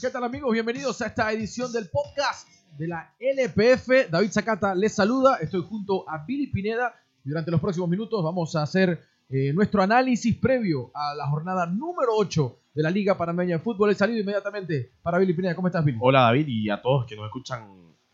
¿Qué tal amigos? Bienvenidos a esta edición del podcast de la LPF. David Zacata les saluda. Estoy junto a Billy Pineda. Durante los próximos minutos vamos a hacer eh, nuestro análisis previo a la jornada número 8 de la Liga Panameña de Fútbol. He salido inmediatamente para Billy Pineda. ¿Cómo estás, Billy? Hola David y a todos que nos escuchan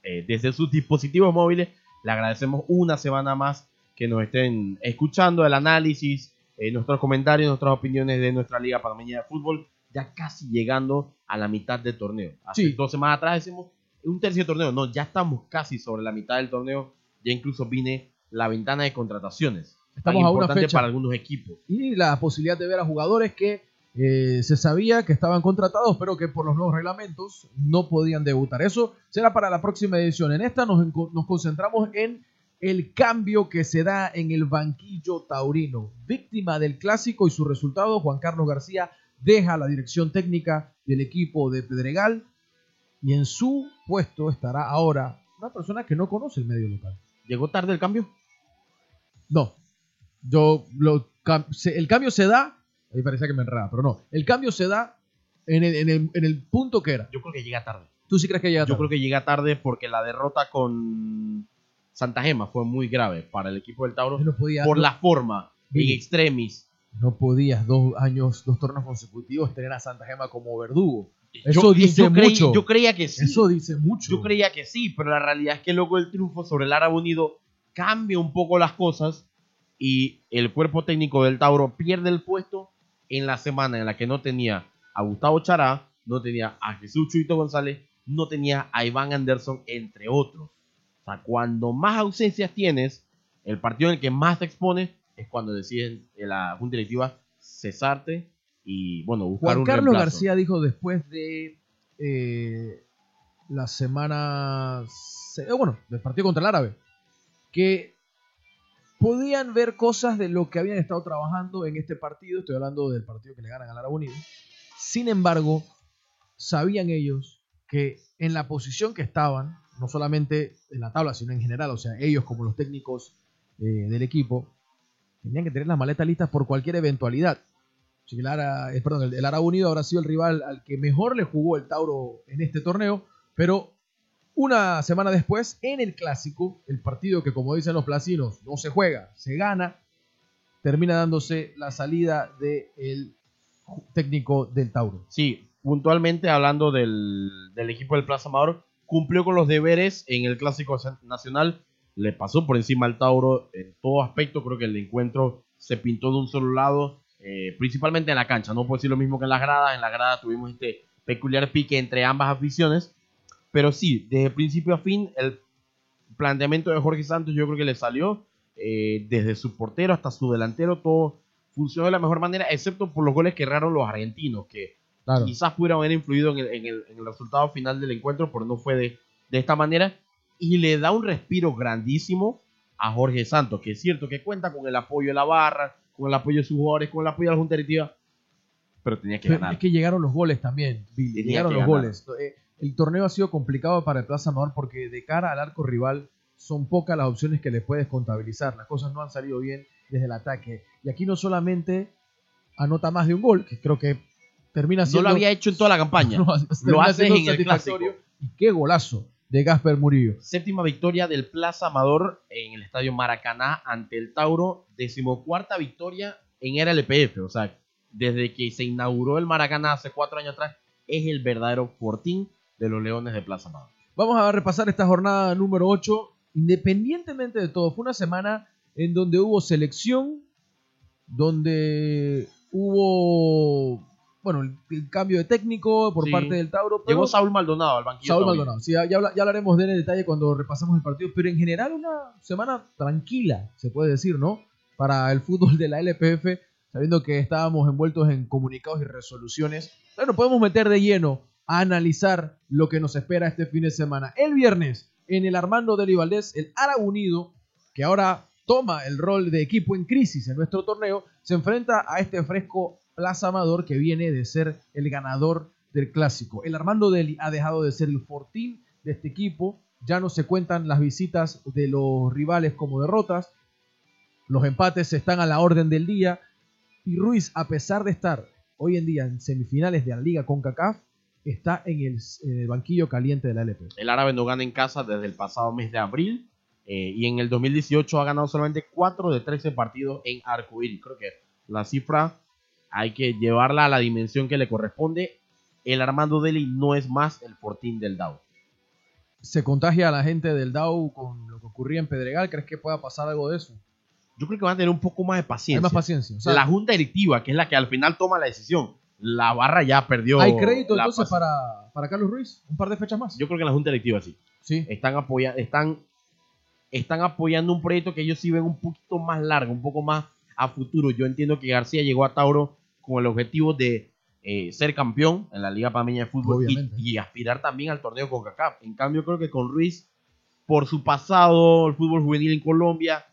eh, desde sus dispositivos móviles. Le agradecemos una semana más que nos estén escuchando el análisis, eh, nuestros comentarios, nuestras opiniones de nuestra Liga Panameña de Fútbol. Ya casi llegando a la mitad del torneo. Hace Sí. dos semanas atrás decimos un tercio del torneo. No, ya estamos casi sobre la mitad del torneo. Ya incluso viene la ventana de contrataciones. Estamos tan a una importante fecha. para algunos equipos. y la posibilidad de ver a jugadores que eh, se sabía que estaban contratados, pero que por los nuevos reglamentos no podían debutar. Eso será para la próxima edición. En esta nos, nos concentramos en el cambio que se da en el banquillo taurino. Víctima del clásico y su resultado, Juan Carlos García deja la dirección técnica del equipo de Pedregal y en su puesto estará ahora una persona que no conoce el medio local. ¿Llegó tarde el cambio? No. Yo lo el cambio se da. Ahí parecía que me enredaba, pero no. El cambio se da en el, en el- en el punto que era. Yo creo que llega tarde. ¿Tú sí crees que llega Yo tarde? creo que llega tarde porque la derrota con Santa Gema fue muy grave para el equipo del Tauro Yo no podía, por no, la forma en extremis. No podías dos años, dos torneos consecutivos tener a Santa Gema como verdugo. Yo- Eso dice yo creí- mucho. yo creía que sí. Eso dice mucho. Yo creía que sí, pero la realidad es que luego el triunfo sobre el Árabe Unido cambia un poco las cosas y el cuerpo técnico del Tauro pierde el puesto en la semana en la que no tenía a Gustavo Chará, no tenía a Jesús Chuito González, no tenía a Iván Anderson, entre otros. O sea, cuando más ausencias tienes, el partido en el que más te expones es cuando deciden en la Junta Directiva cesarte y, bueno, buscar Juan un Carlos reemplazo. García dijo después de eh, la semana, se- eh, bueno, del partido contra el Árabe, que podían ver cosas de lo que habían estado trabajando en este partido. Estoy hablando del partido que le ganan al Árabe Unido. Sin embargo, sabían ellos que en la posición que estaban, no solamente en la tabla, sino en general, o sea, ellos como los técnicos eh, del equipo, tenían que tener las maletas listas por cualquier eventualidad. El Ara, eh, perdón, el, Árabe Unido habrá sido el rival al que mejor le jugó el Tauro en este torneo, pero una semana después, en el clásico, el partido que como dicen los placinos no se juega, se gana, termina dándose la salida del técnico del Tauro. Sí, puntualmente hablando del, del equipo del Plaza Amador, cumplió con los deberes en el Clásico Nacional, le pasó por encima al Tauro en todo aspecto, creo que el encuentro se pintó de un solo lado, eh, principalmente en la cancha, no puedo decir lo mismo que en las gradas, en la grada tuvimos este peculiar pique entre ambas aficiones, pero sí, desde principio a fin, el planteamiento de Jorge Santos yo creo que le salió, eh, desde su portero hasta su delantero, todo funcionó de la mejor manera, excepto por los goles que erraron los argentinos, que Claro. quizás pudieron haber influido en el, en el- en el resultado final del encuentro, pero no fue de, de esta manera. Y le da un respiro grandísimo a Jorge Santos, que es cierto que cuenta con el apoyo de la barra, con el apoyo de sus jugadores, con el apoyo de la Junta Directiva, pero tenía que Pero ganar. es que llegaron los goles también, Tenía llegaron los ganar. goles. Eh, El torneo ha sido complicado para el Plaza Amador porque de cara al arco rival son pocas las opciones que le puedes contabilizar. Las cosas no han salido bien desde el ataque. Y aquí no solamente anota más de un gol, que creo que termina no siendo... lo había hecho en toda la campaña. no, termina hace siendo en el satisfactorio. Y qué golazo de Gasper Murillo. Séptima victoria del Plaza Amador en el Estadio Maracaná ante el Tauro. Decimocuarta victoria en era LPF. O sea, desde que se inauguró el Maracaná hace cuatro años atrás, es el verdadero fortín de los Leones de Plaza Amador. Vamos a repasar esta jornada número 8. Independientemente de todo, fue una semana en donde hubo selección, donde hubo, bueno, el, el cambio de técnico por Sí. parte del Tauro. pero- Llegó Saúl Maldonado al banquillo. Saúl. Maldonado. Sí, ya, ya habla- ya hablaremos de él en detalle cuando repasemos el partido, pero en general una semana tranquila, se puede decir, ¿no? Para el fútbol de la LPF, sabiendo que estábamos envueltos en comunicados y resoluciones. Bueno, podemos meter de lleno a analizar lo que nos espera este fin de semana. El viernes, en el Armando de Valdés, el Ara Unido, que ahora toma el rol de equipo en crisis en nuestro torneo, se enfrenta a este fresco Plaza Amador que viene de ser el ganador del clásico. El Armando Deli ha dejado de ser el fortín de este equipo. Ya no se cuentan las visitas de los rivales como derrotas. Los empates están a la orden del día. Y Ruiz, a pesar de estar hoy en día en semifinales de la Liga CONCACAF, está en el, en el banquillo caliente de la LP. El árabe no gana en casa desde el pasado mes de abril eh, y en el 2018 ha ganado solamente 4 de 13 partidos en Arcoíris. Creo que la cifra hay que llevarla a la dimensión que le corresponde. El Armando Deli no es más el fortín del Dow. ¿Se contagia a la gente del Dow con lo que ocurría en Pedregal? ¿Crees que pueda pasar algo de eso? Yo creo que van a tener un poco más de paciencia. Hay más paciencia. O sea, la junta directiva, que es la que al final toma la decisión, la barra ya perdió. ¿Hay crédito entonces para, para Carlos Ruiz? ¿Un par de fechas más? Yo creo que la junta directiva sí. sí. están apoyando, están, están apoyando un proyecto que ellos sí ven un poquito más largo, un poco más a futuro. Yo entiendo que García llegó a Tauro con el objetivo de eh, ser campeón en la Liga Panameña de Fútbol y, aspirar también al torneo con CACAF. En cambio, creo que con Ruiz, por su pasado, el fútbol juvenil en Colombia,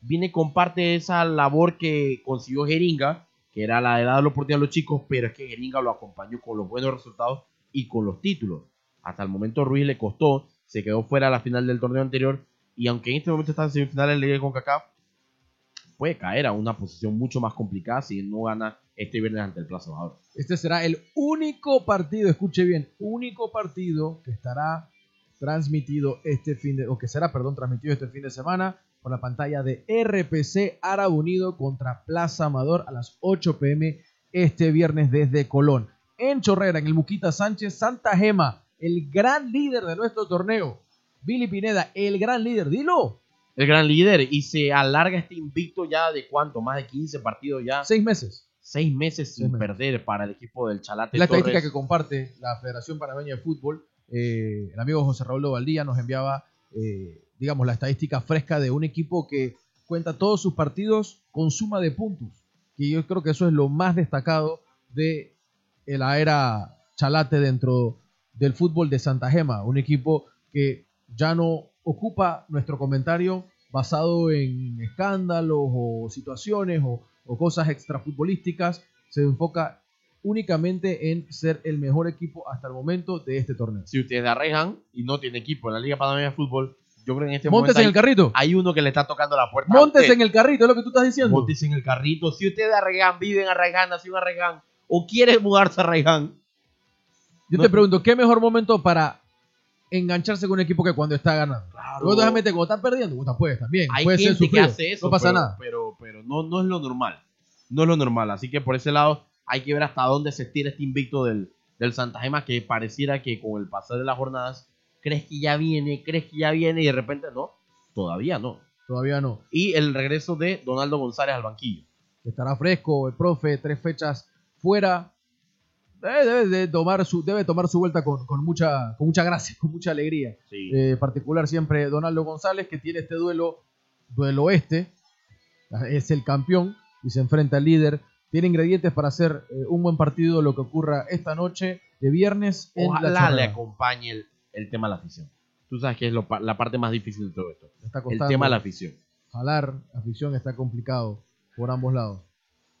viene con parte de esa labor que consiguió Jeringa, que era la de dar la oportunidad a los chicos, pero es que Jeringa lo acompañó con los buenos resultados y con los títulos. Hasta el momento Ruiz le costó, se quedó fuera a la final del torneo anterior y aunque en este momento está en semifinales de la Liga con CACAF, puede caer a una posición mucho más complicada si no gana este viernes ante el Plaza Amador. Este será el único partido, escuche bien, único partido que estará transmitido este fin de, o que será, perdón, transmitido este fin de semana por la pantalla de RPC Árabe Unido contra Plaza Amador a las 8 pm este viernes desde Colón. En Chorrera, en el Muquita Sánchez, Santa Gema, el gran líder de nuestro torneo. Billy Pineda, el gran líder, dilo. El gran líder y se alarga este invicto ya de cuánto, más de 15 partidos ya, Seis meses. Seis meses sin perder para el equipo del Chalate la estadística que comparte la Federación Panameña de Fútbol, eh, el amigo José Raúl Valdía nos enviaba, eh, digamos, la estadística fresca de un equipo que cuenta todos sus partidos con suma de puntos. Y yo creo que eso es lo más destacado de la era Chalate dentro del fútbol de Santa Gema. Un equipo que ya no ocupa nuestro comentario basado en escándalos o situaciones o, o cosas extrafutbolísticas. Se enfoca únicamente en ser el mejor equipo hasta el momento de este torneo. Si ustedes arrejan y no tiene equipo en la Liga Panameña de Fútbol, yo creo que en este Montes momento en el carrito. hay, uno que le está tocando la puerta. Montes en el carrito, es lo que tú estás diciendo. Montes en el carrito. Si ustedes arregan, viven a Arraiján, nació en Arraiján o quieren mudarse a Arraiján, Yo no- te pregunto, ¿qué mejor momento para engancharse con un equipo que cuando está ganando? Luego déjame cuando están perdiendo, puta, puedes también. Hay puede ser gente que hace eso, no pasa pero, nada. Pero, pero no, no es lo normal. No es lo normal. Así que por ese lado hay que ver hasta dónde se estira este invicto del, del Santa Gema, que pareciera que con el pasar de las jornadas crees que ya viene, crees que ya viene y de repente no. Todavía no. Todavía no. Y el regreso de Donaldo González al banquillo. Estará fresco el profe, tres fechas fuera. Debe, debe de tomar su, debe tomar su vuelta con, con mucha, con mucha gracia, con mucha alegría. Sí. Eh, particular siempre Donaldo González, que tiene este duelo, duelo este, es el campeón y se enfrenta al líder. Tiene ingredientes para hacer eh, un buen partido lo que ocurra esta noche de viernes. en la Ojalá le Chorrera. acompañe el, el tema de la afición. Tú sabes que es lo la parte más difícil de todo esto. Está El tema de la afición. jalar afición está complicado por ambos lados.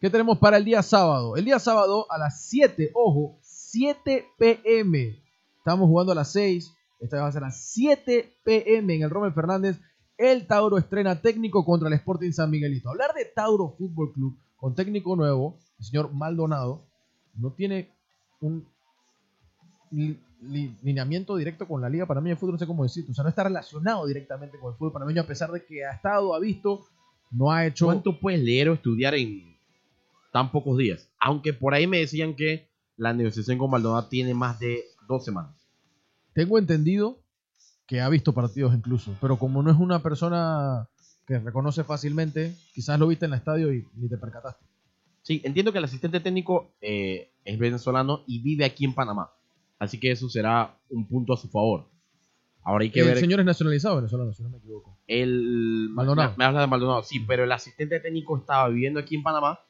¿Qué tenemos para el día sábado? El día sábado a las 7, ojo, 7 pm. Estamos jugando a las 6. Esta vez va a ser a las 7 pm en el Rommel Fernández. El Tauro estrena técnico contra el Sporting San Miguelito. Hablar de Tauro Fútbol Club con técnico nuevo, el señor Maldonado, no tiene un li- li- lineamiento directo con la Liga Panameña de Fútbol, no sé cómo decirlo. O sea, no está relacionado directamente con el fútbol panameño, a pesar de que ha estado, ha visto, no ha hecho. ¿Cuánto puedes leer o estudiar en tan pocos días? Aunque por ahí me decían que la negociación con Maldonado tiene más de dos semanas. Tengo entendido que ha visto partidos incluso, pero como no es una persona que reconoce fácilmente, quizás lo viste en el estadio y ni te percataste. Sí, entiendo que el asistente técnico eh, es venezolano y vive aquí en Panamá. Así que eso será un punto a su favor. Ahora hay que el ver. señor es nacionalizado venezolano, si no me equivoco. El, Maldonado. Me, me habla de Maldonado, sí, pero el asistente técnico estaba viviendo aquí en Panamá,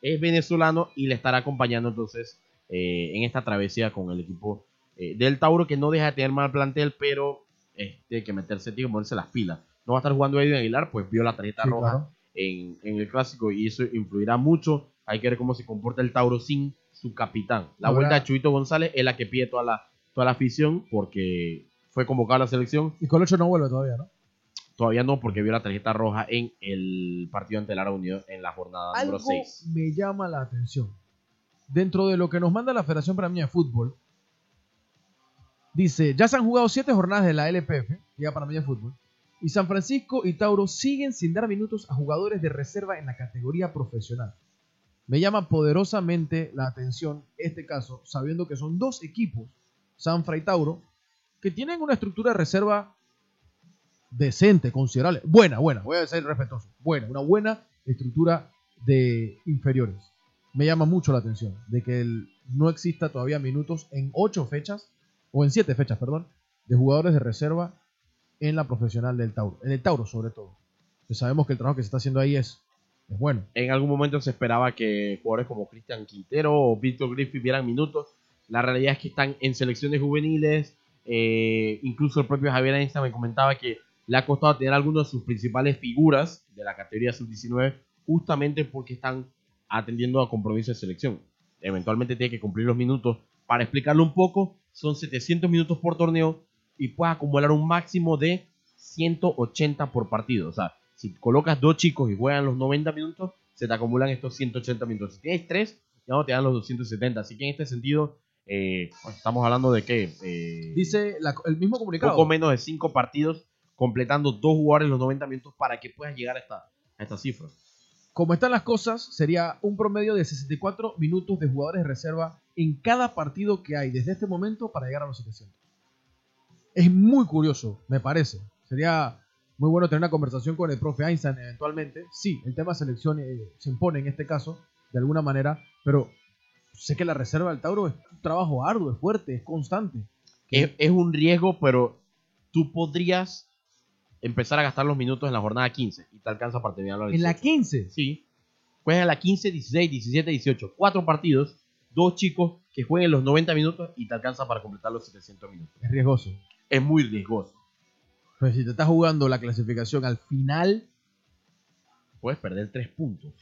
es venezolano y le estará acompañando entonces eh, en esta travesía con el equipo eh, del Tauro, que no deja de tener mal plantel, pero este, que meterse, tiene que ponerse las pilas. No va a estar jugando Edwin Aguilar, pues vio la tarjeta Sí, roja claro. en, en el clásico y eso influirá mucho. Hay que ver cómo se comporta el Tauro sin su capitán. La vuelta de Chuito González es la que pide toda la, toda la afición porque fue convocado a la selección. Y Colocho no vuelve todavía, ¿no? Todavía no, porque vio la tarjeta roja en el partido ante el Árabe Unido en la jornada Algo número 6. me llama la atención. Dentro de lo que nos manda la Federación Panameña de Fútbol, Dice, ya se han jugado siete jornadas de la LPF, Liga Panameña de Fútbol, y San Francisco y Tauro siguen sin dar minutos a jugadores de reserva en la categoría profesional. Me llama poderosamente la atención este caso, sabiendo que son dos equipos, Sanfra y Tauro, que tienen una estructura de reserva decente, considerable. Buena, buena, voy a ser respetuoso. Buena, una buena estructura de inferiores. Me llama mucho la atención de que no exista todavía minutos en ocho fechas, o en siete fechas, perdón, de jugadores de reserva en la profesional del Tauro. En el Tauro, sobre todo. Sabemos que el trabajo que se está haciendo ahí es, es bueno. En algún momento se esperaba que jugadores como Cristian Quintero o Víctor Griffith vieran minutos. La realidad es que están en selecciones juveniles. eh, incluso el propio Javier Einstein me comentaba que le ha costado tener algunas de sus principales figuras de la categoría sub-19 justamente porque están atendiendo a compromisos de selección. Eventualmente tiene que cumplir los minutos. Para explicarlo un poco, son 700 minutos por torneo y puedes acumular un máximo de 180 por partido. O sea, si colocas dos chicos y juegan los 90 minutos, se te acumulan estos 180 minutos. Si tienes tres, ya no te dan los 270. Así que en este sentido, eh, pues, estamos hablando de que eh, Dice la- el mismo comunicado. poco menos de cinco partidos, completando dos jugadores los 90 minutos para que puedas llegar a esta, a esta cifra. Como están las cosas, sería un promedio de 64 minutos de jugadores de reserva en cada partido que hay desde este momento para llegar a los 700. Es muy curioso, me parece. Sería muy bueno tener una conversación con el profe Einstein eventualmente. Sí, el tema selección eh, se impone en este caso, de alguna manera, pero sé que la reserva del Tauro es un trabajo arduo, es fuerte, es constante. Es, es un riesgo, pero tú podrías empezar a gastar los minutos en la jornada 15 y te alcanza para terminar la En la 15, Sí. Juegas en la 15, 16, 17, 18. Cuatro partidos, dos chicos que jueguen los 90 minutos y te alcanza para completar los 700 minutos. es riesgoso. Es muy riesgoso. Pero si te estás jugando la clasificación al final, Puedes perder tres puntos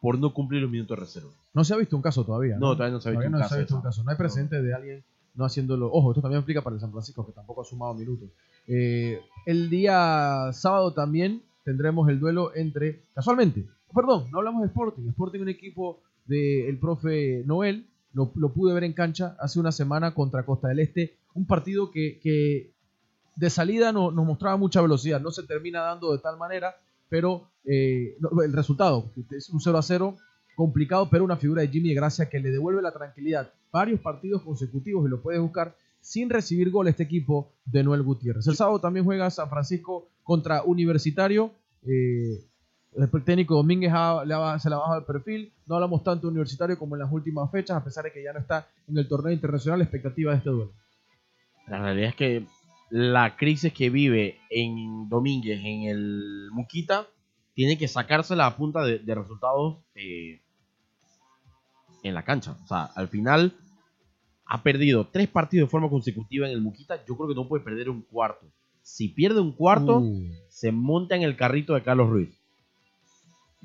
por no cumplir los minutos de reserva. no se ha visto un caso todavía. No, todavía no se ha visto Todavía un no caso se ha de visto un eso. caso. No hay precedente de alguien no haciéndolo. Ojo, esto también aplica para el San Francisco, que tampoco ha sumado minutos. Eh, el día sábado también tendremos el duelo entre. Casualmente, perdón, no hablamos de Sporting. Sporting, un equipo del profe Noel. Lo, lo pude ver en cancha hace una semana contra Costa del Este. Un partido que, que de salida no- nos mostraba mucha velocidad. No se termina dando de tal manera, pero eh, el resultado es un 0 a 0 complicado, pero una figura de Jimmy de Gracia que le devuelve la tranquilidad. Varios partidos consecutivos y lo puedes buscar sin recibir gol este equipo de Noel Gutiérrez. El sábado también juega San Francisco contra Universitario. Eh, el técnico Domínguez ha- le ha- se la baja el perfil. No hablamos tanto de Universitario como en las últimas fechas, a pesar de que ya no está en el torneo internacional. La expectativa de este duelo. La realidad es que la crisis que vive en Domínguez, en el Muquita, tiene que sacársela a punta de, resultados eh, en la cancha. O sea, al final ha perdido tres partidos de forma consecutiva en el Muquita. Yo creo que no puede perder un cuarto. Si pierde un cuarto, Uh, se monta en el carrito de Carlos Ruiz,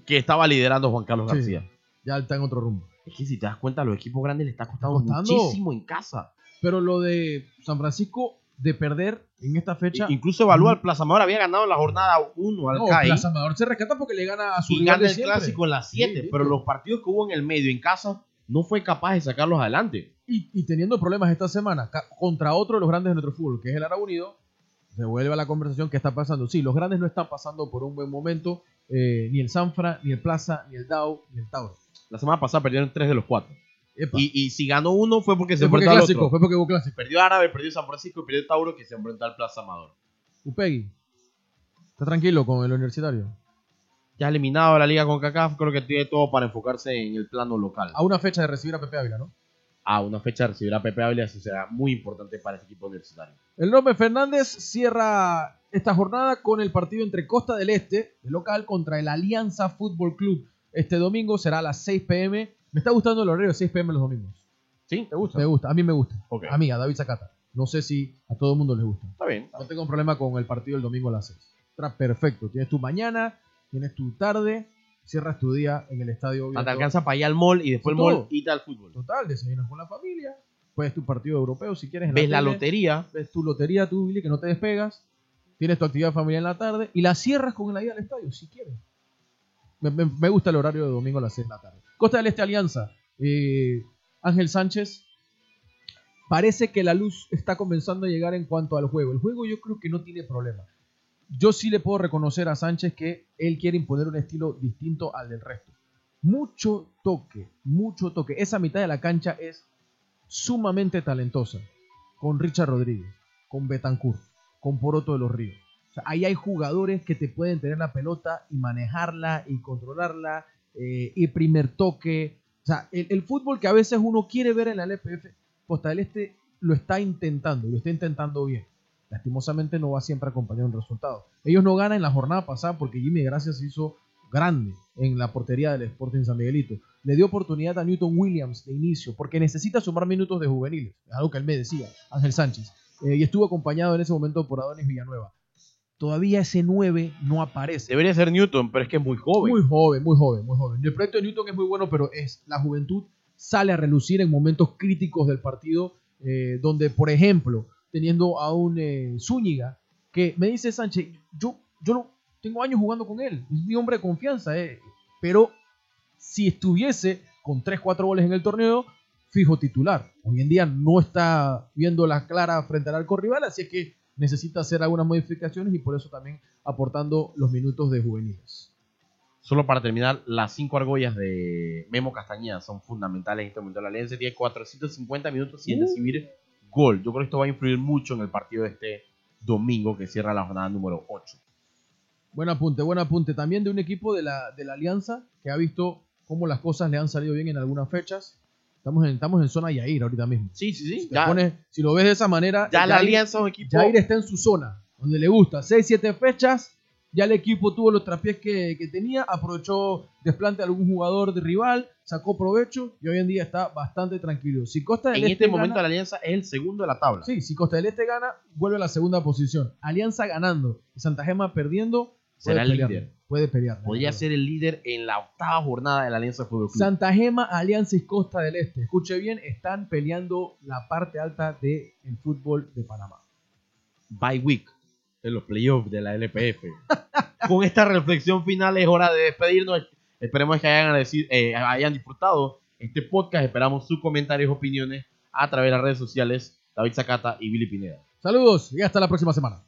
que estaba liderando Juan Carlos Sí. García. ya está en otro rumbo. Es que si te das cuenta, a los equipos grandes le está costando, costando. muchísimo en casa. Pero lo de San Francisco de perder en esta fecha. Incluso evalúa el Plaza Amador, había ganado en la jornada 1 al no, CAI. Plaza Amador se rescata porque le gana a su y rival gana el siempre. clásico en las 7, Sí, pero los partidos que hubo en el medio en casa no fue capaz de sacarlos adelante. Y, y teniendo problemas esta semana contra otro de los grandes de nuestro fútbol, que es el Árabe Unido, se vuelve a la conversación que está pasando. Sí, los grandes no están pasando por un buen momento, eh, ni el Sanfra, ni el Plaza, ni el Dow, ni el Tauro. La semana pasada perdieron 3 de los 4. Epa, Y, y si ganó uno fue porque se fue porque enfrentó al clásico, otro. fue porque hubo clásico. Perdió Árabe, perdió San Francisco y perdió Tauro que se enfrentó al Plaza Amador. Upegui, ¿está tranquilo con el universitario? Ya eliminado de la liga con CACAF, creo que tiene todo para enfocarse en el plano local. A una fecha de recibir a Pepe Ávila, ¿no? A una fecha recibirá a Pepe Ávila, eso será muy importante para este equipo universitario. El López Fernández cierra esta jornada con el partido entre Costa del Este, de local, contra el Alianza Fútbol Club. Este domingo será a las 6 pm. Me está gustando el horario de 6 pm los domingos. ¿Sí? ¿Te gusta? Me gusta, a mí me gusta. Ok. A mí, a David Zacata. No sé si a todo el mundo les gusta. Está bien. No tengo problema con el partido el domingo a las 6. Está perfecto. Tienes tu mañana, tienes tu tarde, cierras tu día en el estadio. O sea, te viendo- alcanza para ir al mall y después el Todo. mall y al fútbol. Total, desayunas con la familia. Puedes tu partido europeo si quieres. en Ves la tele, lotería. Ves tu lotería, tú, Billy, que no te despegas. Tienes tu actividad familiar en la tarde y la cierras con la ida al estadio si quieres. Me, me- me gusta el horario de domingo a las 6 de la tarde. Costa del Este Alianza. eh, Ángel Sánchez parece que la luz está comenzando a llegar en cuanto al juego. El juego yo creo que no tiene problema. Yo sí le puedo reconocer a Sánchez que él quiere imponer un estilo distinto al del resto. Mucho toque, mucho toque. Esa mitad de la cancha es sumamente talentosa. Con Richard Rodríguez, con Betancourt, con Poroto de los Ríos. Ahí hay jugadores que te pueden tener la pelota y manejarla y controlarla eh, y primer toque. O sea, el, el, fútbol que a veces uno quiere ver en la LPF, Costa del Este lo está intentando y lo está intentando bien. Lastimosamente no va siempre acompañado de un resultado. Ellos no ganan en la jornada pasada porque Jimmy Gracias hizo grande en la portería del Sporting San Miguelito. Le dio oportunidad a Newton Williams de inicio porque necesita sumar minutos de juveniles. Es algo que él me decía, Ángel Sánchez. Eh, y estuvo acompañado en ese momento por Adonis Villanueva. Todavía ese 9 no aparece. Debería ser Newton, pero es que es muy joven. Muy joven, muy joven, muy joven. El proyecto de Newton es muy bueno, pero es la juventud sale a relucir en momentos críticos del partido, eh, donde, por ejemplo, teniendo a un eh, Zúñiga, que me dice Sánchez, yo, yo tengo años jugando con él, es mi hombre de confianza, eh, pero si estuviese con 3, 4 goles en el torneo, fijo titular. Hoy en día no está viendo la clara frente al arco rival, así es que necesita hacer algunas modificaciones y por eso también aportando los minutos de juveniles. Solo para terminar, las cinco argollas de Memo Castañeda son fundamentales en este momento. La Alianza tiene 450 minutos sin Uh. recibir gol. Yo creo que esto va a influir mucho en el partido de este domingo que cierra la jornada número 8. Buen apunte, buen apunte. También de un equipo de la, de la Alianza que ha visto cómo las cosas le han salido bien en algunas fechas. Estamos en, estamos en zona Yair ahorita mismo. Sí, sí, sí. Si, Ya, pones- si lo ves de esa manera, ya la Yair- Alianza es un equipo. Jair está en su zona, donde le gusta. 6, 7 fechas, ya el equipo tuvo los trapiés que, que tenía, aprovechó desplante de algún jugador de rival, sacó provecho y hoy en día está bastante tranquilo. Si Costa del en Este este momento gana- la Alianza es el segundo de la tabla. sí, si Costa del Este gana, vuelve a la segunda posición. Alianza ganando y Santa Gema perdiendo, puede Será el pelear, líder. Puede pelear. Podría ser el líder en la octava jornada de la Alianza Fútbol Club. Santa Gema, Alianza y Costa del Este. Escuche bien, están peleando la parte alta del fútbol de Panamá. By week en los playoffs de la LPF. Con esta reflexión final es hora de despedirnos. Esperemos que hayan, agradecido- eh, hayan disfrutado este podcast. Esperamos sus comentarios y opiniones a través de las redes sociales. David Zacata y Billy Pineda. Saludos y hasta la próxima semana.